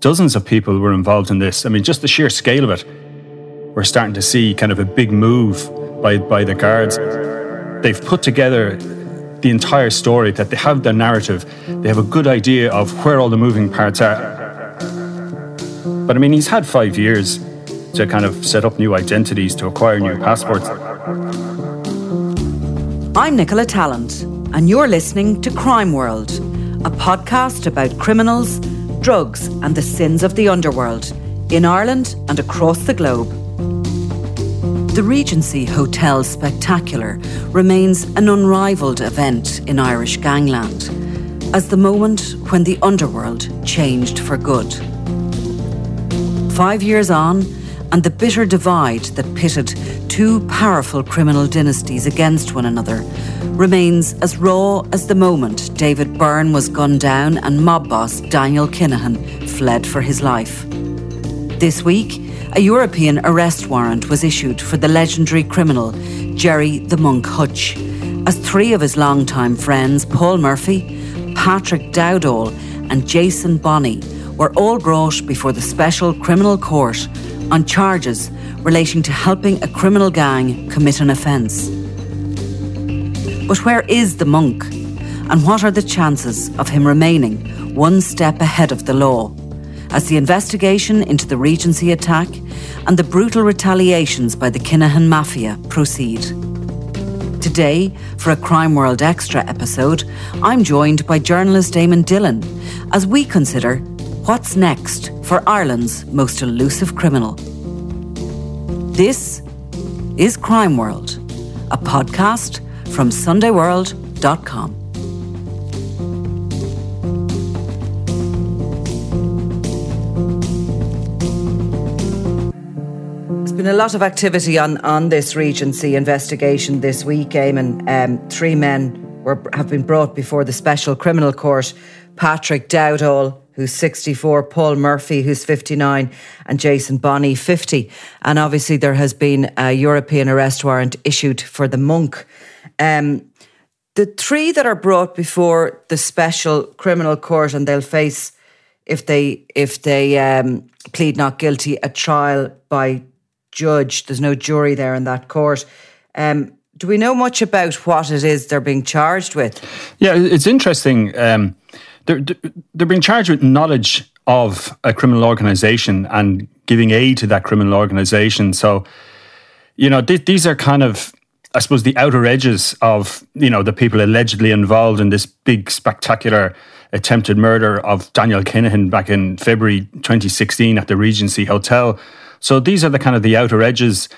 dozens of people were involved in this. I mean, just the sheer scale of it, we're starting to see kind of a big move by, by the guards. They've put together the entire story, that they have the narrative, they have a good idea of where all the moving parts are. But I mean, he's had five years to kind of set up new identities, to acquire new passports. I'm Nicola Tallant, and you're listening to Crime World, a podcast about criminals, drugs, and the sins of the underworld in Ireland and across the globe. The Regency Hotel Spectacular remains an unrivalled event in Irish gangland as the moment when the underworld changed for good. Five years on, and the bitter divide that pitted two powerful criminal dynasties against one another remains as raw as the moment David Byrne was gunned down and mob boss Daniel Kinahan fled for his life. This week, a European arrest warrant was issued for the legendary criminal Gerry the Monk Hutch, as three of his longtime friends, Paul Murphy, Patrick Dowdall, and Jason Bonney, were all brought before the Special Criminal Court on charges relating to helping a criminal gang commit an offence. But where is the monk? And what are the chances of him remaining one step ahead of the law? As the investigation into the Regency attack and the brutal retaliations by the Kinahan Mafia proceed. Today, for a Crime World Extra episode, I'm joined by journalist Eamon Dillon as we consider what's next for Ireland's most elusive criminal. This is Crime World, a podcast from SundayWorld.com. There's been a lot of activity on, on this Regency investigation this week, Eamon. Um, three men were, have been brought before the Special Criminal Court. Patrick Dowdall, who's 64, Paul Murphy, who's 59, and Jason Bonney, 50. And obviously, there has been a European arrest warrant issued for the monk. Um, the three that are brought before the special criminal court, and they'll face, if they if they um, plead not guilty, a trial by judge. There's no jury there in that court. Um, do we know much about what it is they're being charged with? Yeah, it's interesting. Um, they're, they're being charged with knowledge of a criminal organisation and giving aid to that criminal organisation. So, you know, th- these are kind of, I suppose, the outer edges of, you know, the people allegedly involved in this big, spectacular attempted murder of Daniel Kinahan back in February 2016 at the Regency Hotel. So these are the kind of the outer edges,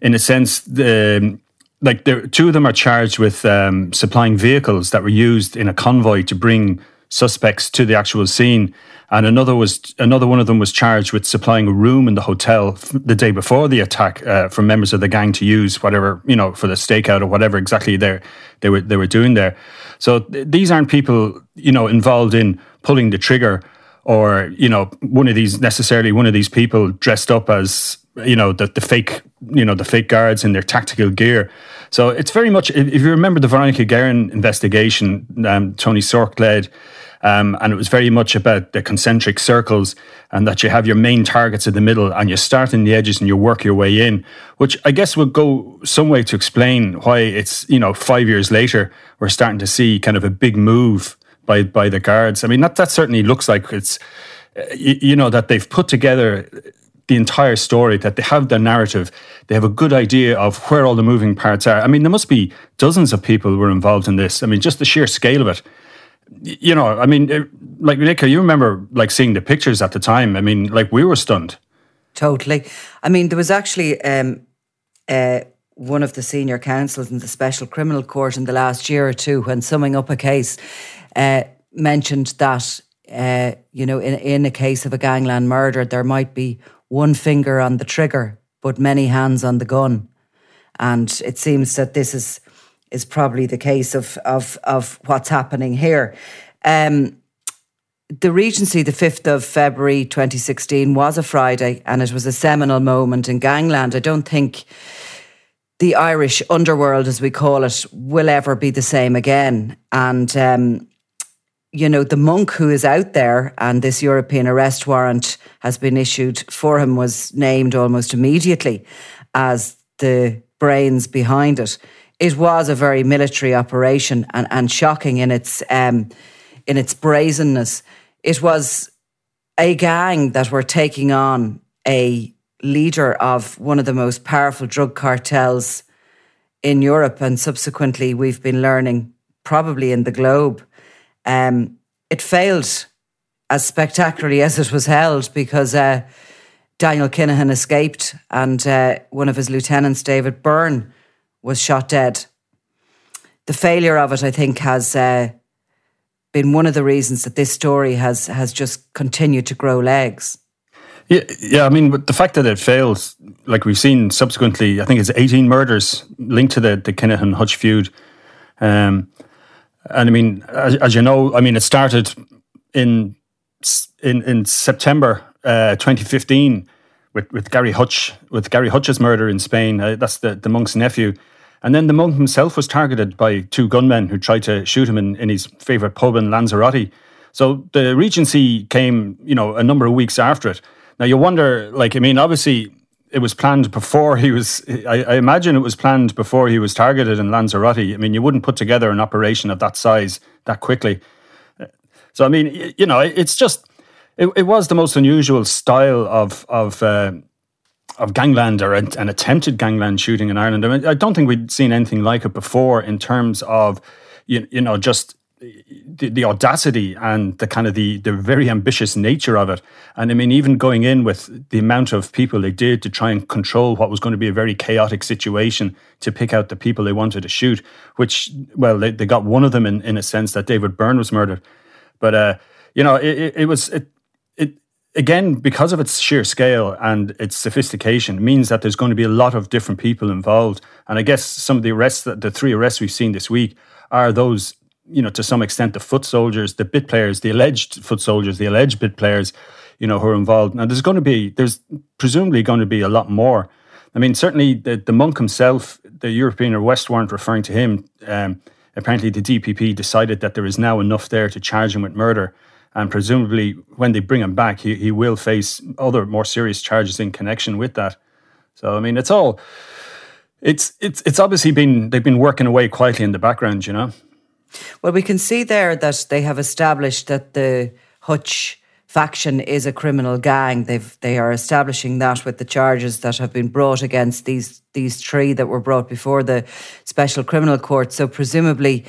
in a sense. The like, two of them are charged with um, supplying vehicles that were used in a convoy to bring suspects to the actual scene. And another was another one of them was charged with supplying a room in the hotel the day before the attack uh, for members of the gang to use whatever you know for the stakeout or whatever exactly they they were they were doing there. So th- these aren't people you know involved in pulling the trigger or you know one of these necessarily one of these people dressed up as you know the, the fake you know the fake guards in their tactical gear so it's very much if you remember the veronica guerin investigation um, tony sork led um, and it was very much about the concentric circles and that you have your main targets in the middle and you start in the edges and you work your way in, which I guess would go some way to explain why it's, you know, five years later, we're starting to see kind of a big move by by the guards. I mean, that that certainly looks like it's you, you know that they've put together the entire story, that they have their narrative, they have a good idea of where all the moving parts are. I mean, there must be dozens of people who were involved in this. I mean, just the sheer scale of it. You know, I mean, like Nick, you remember like seeing the pictures at the time. I mean, like we were stunned. Totally. I mean, there was actually um, uh, one of the senior counsels in the special criminal court in the last year or two when summing up a case uh, mentioned that uh, you know in in a case of a gangland murder there might be one finger on the trigger but many hands on the gun, and it seems that this is is probably the case of of of what's happening here. Um, the Regency, the 5th of February 2016, was a Friday and it was a seminal moment in gangland. I don't think the Irish underworld, as we call it, will ever be the same again. And um, you know, the monk who is out there and this European arrest warrant has been issued for him was named almost immediately as the brains behind it. It was a very military operation and, and shocking in its um, in its brazenness. It was a gang that were taking on a leader of one of the most powerful drug cartels in Europe, and subsequently we've been learning probably in the globe um, it failed as spectacularly as it was held because uh, Daniel Kinahan escaped and uh, one of his lieutenants, David Byrne, was shot dead. The failure of it, I think, has uh, been one of the reasons that this story has has just continued to grow legs. Yeah, yeah. I mean, the fact that it fails, like we've seen subsequently, I think it's 18 murders linked to the the Kinahan Hutch feud. Um, and I mean, as, as, you know, I mean, it started in in in September uh, 2015 with, with Gary Hutch with Gary Hutch's murder in Spain. Uh, that's the, the monk's nephew. And then the monk himself was targeted by two gunmen who tried to shoot him in, in his favourite pub in Lanzarote. So the Regency came, you know, a number of weeks after it. Now you wonder, like, I mean, obviously it was planned before he was. I, I, imagine it was planned before he was targeted in Lanzarote. I mean, you wouldn't put together an operation of that size that quickly. So I mean, you know, it's just it, it was the most unusual style of of uh, of gangland or an, an, attempted gangland shooting in Ireland. I, mean, I don't think we'd seen anything like it before in terms of you, you know just the, the, audacity and the kind of the, the very ambitious nature of it. And I mean, even going in with the amount of people they did to try and control what was going to be a very chaotic situation to pick out the people they wanted to shoot, which, well, they, they got one of them in, in a sense that David Byrne was murdered. But, uh, you know, it, it, was, it, again, because of its sheer scale and its sophistication, means that there's going to be a lot of different people involved. And I guess some of the arrests, the three arrests we've seen this week, are those you know, to some extent, the foot soldiers, the bit players, the alleged foot soldiers, the alleged bit players, you know, who are involved. Now, there's going to be, there's presumably going to be a lot more. I mean, certainly the, the monk himself, the European arrest warrant referring to him, um, apparently the DPP decided that there is now enough there to charge him with murder. And presumably, when they bring him back, he, he will face other more serious charges in connection with that. So, I mean, it's all, it's, it's, it's obviously been, they've been working away quietly in the background, you know? Well, we can see there that they have established that the Hutch faction is a criminal gang. They've they are establishing that with the charges that have been brought against these these three that were brought before the special criminal court. So presumably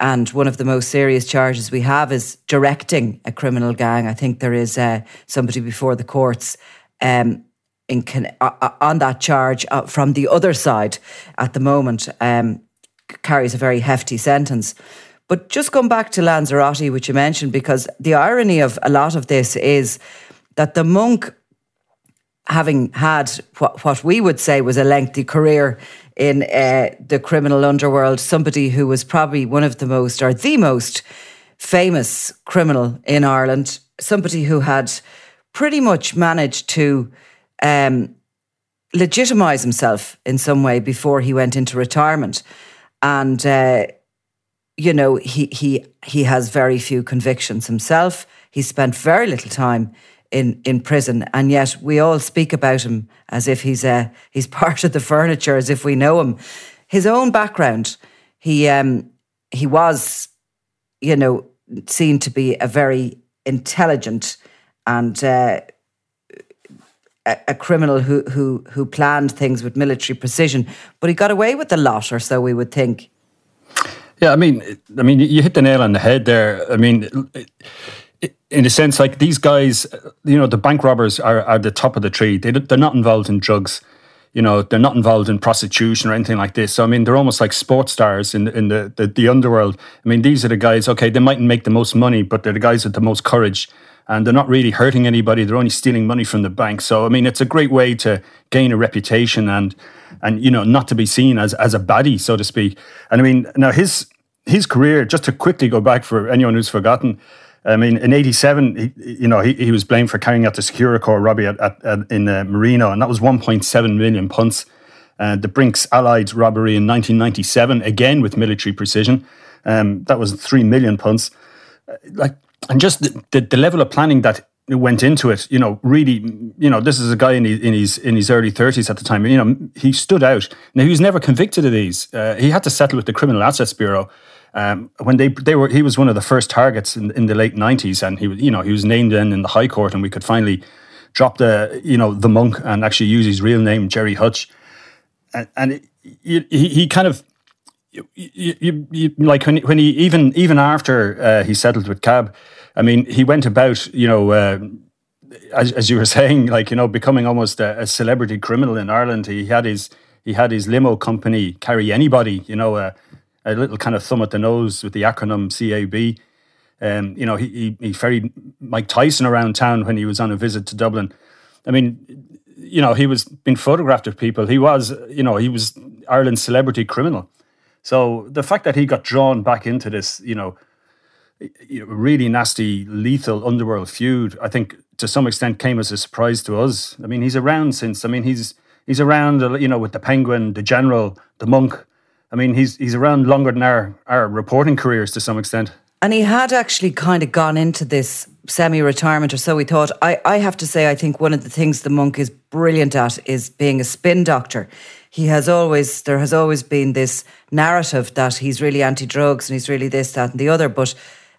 and one of the most serious charges we have is directing a criminal gang. I think there is uh, somebody before the courts um, in uh, uh, on that charge uh, from the other side at the moment. Um, carries a very hefty sentence. But just come back to Lanzarote, which you mentioned, because the irony of a lot of this is that the monk, having had what, what we would say was a lengthy career in uh, the criminal underworld, somebody who was probably one of the most or the most famous criminal in Ireland, somebody who had pretty much managed to um, legitimize himself in some way before he went into retirement and uh, you know he he he has very few convictions himself. He spent very little time in in prison, and yet we all speak about him as if he's a uh, he's part of the furniture, as if we know him. His own background, he um, he was, you know, seen to be a very intelligent and. Uh, a, criminal who who who planned things with military precision, but he got away with a lot, or so we would think. Yeah, I mean, I mean, you hit the nail on the head there. I mean, in a sense, like these guys, you know, the bank robbers are are the top of the tree. They they're not involved in drugs. You know, they're not involved in prostitution or anything like this. So I mean, they're almost like sports stars in in the, the the underworld. I mean, these are the guys. Okay, they mightn't make the most money, but they're the guys with the most courage and they're not really hurting anybody. They're only stealing money from the bank. So I mean, it's a great way to gain a reputation and and you know not to be seen as as a baddie, so to speak. And I mean, now his his career, just to quickly go back for anyone who's forgotten. I mean, in '87, he, you know, he, he was blamed for carrying out the Securicor robbery at, at, at in uh, Marino, and that was 1.7 million punts. Uh, the Brinks Allied robbery in 1997, again with military precision, um, that was 3 million punts. like, and just the, the, the level of planning that went into it, you know, really, you know, this is a guy in his in his, in his early thirties at the time. You know, he stood out. Now he was never convicted of these. Uh, he had to settle with the Criminal Assets Bureau um, when they they were. He was one of the first targets in, in the late nineties, and he was, you know, he was named in in the High Court, and we could finally drop the, you know, the monk and actually use his real name, Gerry Hutch, and, and it, he, he kind of you, you, you, like when, when he even even after uh, he settled with Cab, I mean, he went about you know. Uh, as, as you were saying, like you know, becoming almost a, a, celebrity criminal in Ireland. He had his he had his limo company carry anybody. You know, uh, a little kind of thumb at the nose with the acronym CAB. Um, you know, he, he, he ferried Mike Tyson around town when he was on a visit to Dublin. I mean, you know, he was being photographed with people. He was, you know, he was Ireland's celebrity criminal. So the fact that he got drawn back into this, you know, really nasty, lethal underworld feud, I think to some extent came as a surprise to us. I mean, he's around since. I mean, he's he's around, you know, with the Penguin, the General, the Monk. I mean, he's he's around longer than our our reporting careers to some extent. And he had actually kind of gone into this semi retirement or so we thought. I, I have to say, I think one of the things the monk is brilliant at is being a spin doctor. He has always, there has always been this narrative that he's really anti drugs and he's really this, that, and the other. But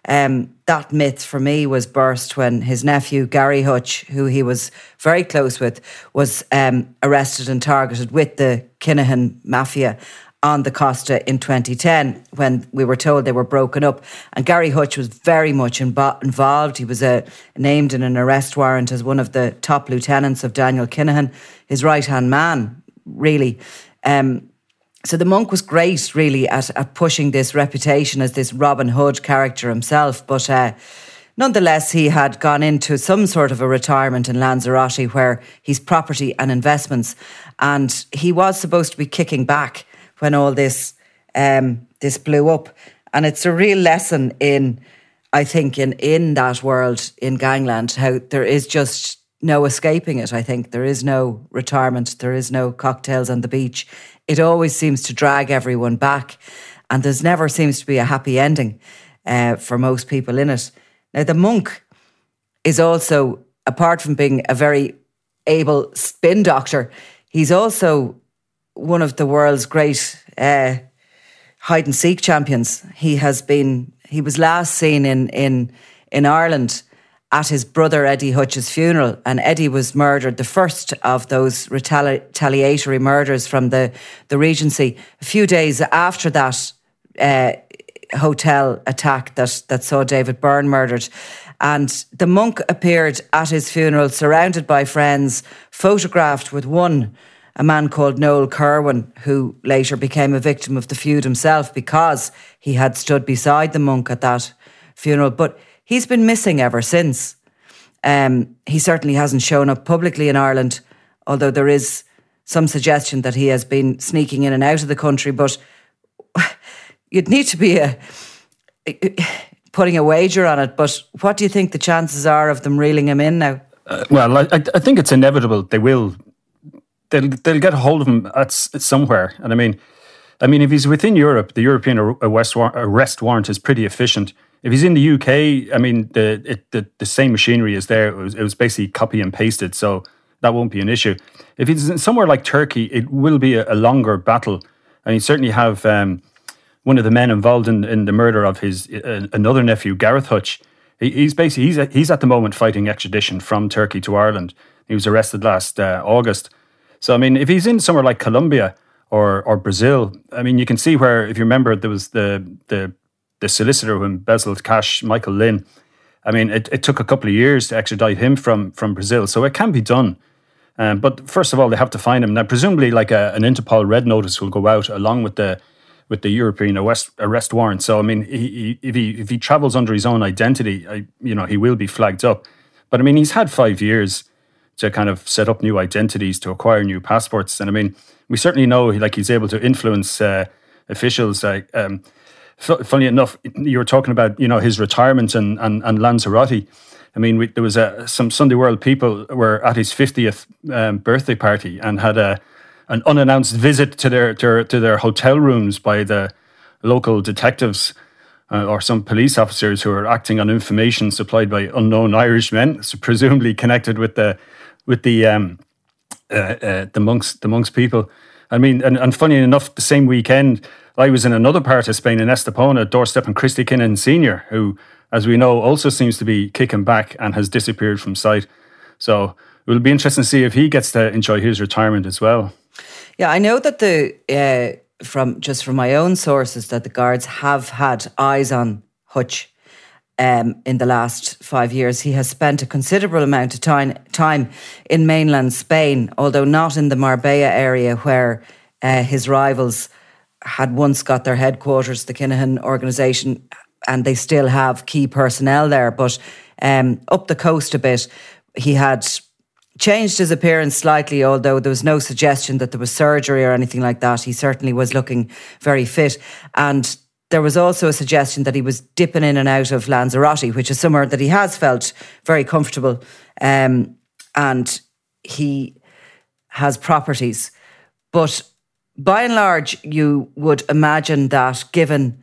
um, that myth for me was burst when his nephew, Gary Hutch, who he was very close with, was um, arrested and targeted with the Kinahan mafia on the Costa in 2010 when we were told they were broken up. And Gary Hutch was very much involved. He was uh, named in an arrest warrant as one of the top lieutenants of Daniel Kinahan, his right hand man, really. Um, so the monk was great, really, at, at pushing this reputation as this Robin Hood character himself. But uh, nonetheless, he had gone into some sort of a retirement in Lanzarote where he's property and investments. And he was supposed to be kicking back when all this um, this blew up, and it's a real lesson in, I think, in in that world in gangland how there is just no escaping it. I think there is no retirement, there is no cocktails on the beach. It always seems to drag everyone back, and there's never seems to be a happy ending uh, for most people in it. Now, the monk is also, apart from being a very able spin doctor, he's also one of the world's great uh, hide and seek champions. He has been. He was last seen in in in Ireland at his brother Eddie Hutch's funeral, and Eddie was murdered, the first of those retali- retaliatory murders from the the Regency. A few days after that uh, hotel attack that that saw David Byrne murdered. And the monk appeared at his funeral, surrounded by friends, photographed with one a man called Noel Kirwan, who later became a victim of the feud himself because he had stood beside the monk at that funeral. But he's been missing ever since. Um, he certainly hasn't shown up publicly in Ireland, although there is some suggestion that he has been sneaking in and out of the country. But you'd need to be a, putting a wager on it. But what do you think the chances are of them reeling him in now? Uh, well, I, I think it's inevitable they will they'll they'll get a hold of him at, at somewhere. And I mean, I mean, if he's within Europe, the European arrest warrant is pretty efficient. If he's in the UK, I mean, the it, the, the same machinery is there. It was, it was basically copy and pasted, so that won't be an issue. If he's in somewhere like Turkey, it will be a, a longer battle, and he certainly have um, one of the men involved in, in the murder of his uh, another nephew, Gareth Hutch. He, he's basically he's he's at the moment fighting extradition from Turkey to Ireland. He was arrested last uh, August so I mean, if he's in somewhere like Colombia or or Brazil, I mean, you can see where if you remember there was the the the solicitor who embezzled cash, Michael Lynn. I mean, it, it took a couple of years to extradite him from from Brazil, so it can be done. Um, but first of all, they have to find him. Now, presumably, like a, an Interpol red notice will go out along with the with the European arrest, arrest warrant. So, I mean, he, he, if he if he travels under his own identity, I, you know, he will be flagged up. But I mean, he's had five years to kind of set up new identities to acquire new passports. And I mean, we certainly know like he's able to influence uh, officials. Uh, um, f- funny enough, you were talking about you know his retirement and and, and Lanzarote. I mean, we, there was a, some Sunday World people were at his fiftieth um, birthday party and had a an unannounced visit to their to, to their hotel rooms by the local detectives uh, or some police officers who are acting on information supplied by unknown Irish men, so presumably connected with the with the um, uh, uh, the monks the monks people. I mean, and, and funny enough, the same weekend I was in another part of Spain in Estepona, and Christy Kinahan Senior, who, as we know, also seems to be kicking back and has disappeared from sight. So it will be interesting to see if he gets to enjoy his retirement as well. Yeah, I know that the uh, from just from my own sources that the guards have had eyes on Hutch um, in the last five years. He has spent a considerable amount of time time in mainland Spain, although not in the Marbella area where uh, his rivals had once got their headquarters, the Kinahan organisation, and they still have key personnel there. But um, up the coast a bit, he had changed his appearance slightly, although there was no suggestion that there was surgery or anything like that. He certainly was looking very fit. And there was also a suggestion that he was dipping in and out of Lanzarote, which is somewhere that he has felt very comfortable. Um, and he has properties. But by and large, you would imagine that given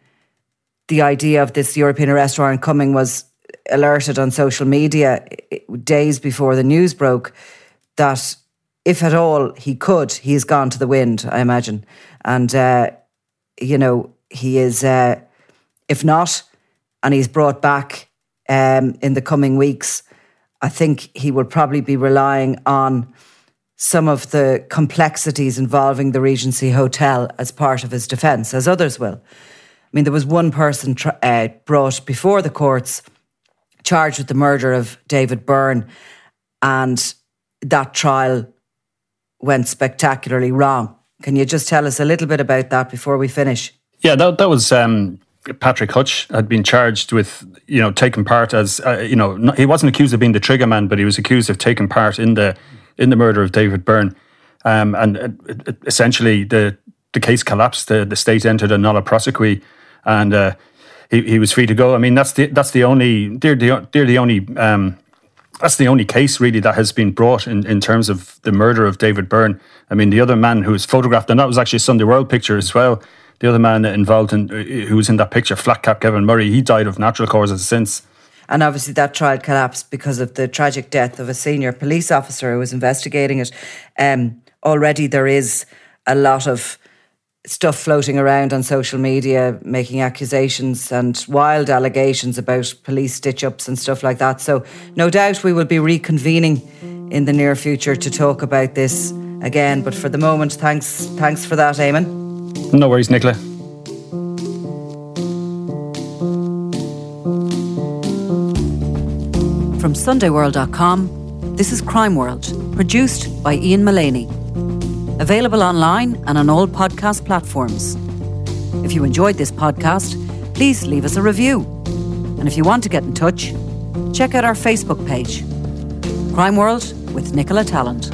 the idea of this European arrest warrant coming was alerted on social media days before the news broke that if at all he could, he's gone to the wind, I imagine. And, uh, you know, he is, uh, if not, and he's brought back um, in the coming weeks, I think he will probably be relying on some of the complexities involving the Regency Hotel as part of his defence, as others will. I mean, there was one person uh, brought before the courts charged with the murder of David Byrne, and that trial went spectacularly wrong. Can you just tell us a little bit about that before we finish? Yeah, that that was um, Patrick Hutch had been charged with you know taking part as uh, you know he wasn't accused of being the trigger man, but he was accused of taking part in the in the murder of David Byrne, um, and uh, essentially the the case collapsed. The, the state entered a nolle prosequi, and uh, he, he was free to go. I mean, that's the that's the only they're the they're the only um, that's the only case really that has been brought in, in terms of the murder of David Byrne. I mean, the other man who was photographed, and that was actually a Sunday World picture as well. The other man involved in who was in that picture, flat cap Kevin Murray, he died of natural causes since. And obviously, that trial collapsed because of the tragic death of a senior police officer who was investigating it. Um, already, there is a lot of stuff floating around on social media making accusations and wild allegations about police stitch ups and stuff like that. So, no doubt we will be reconvening in the near future to talk about this again. But for the moment, thanks, thanks for that, Eamon. No worries, Nicola. From SundayWorld.com, this is Crime World, produced by Ian Mullaney. Available online and on all podcast platforms. If you enjoyed this podcast, please leave us a review. And if you want to get in touch, check out our Facebook page, Crime World with Nicola Tallant.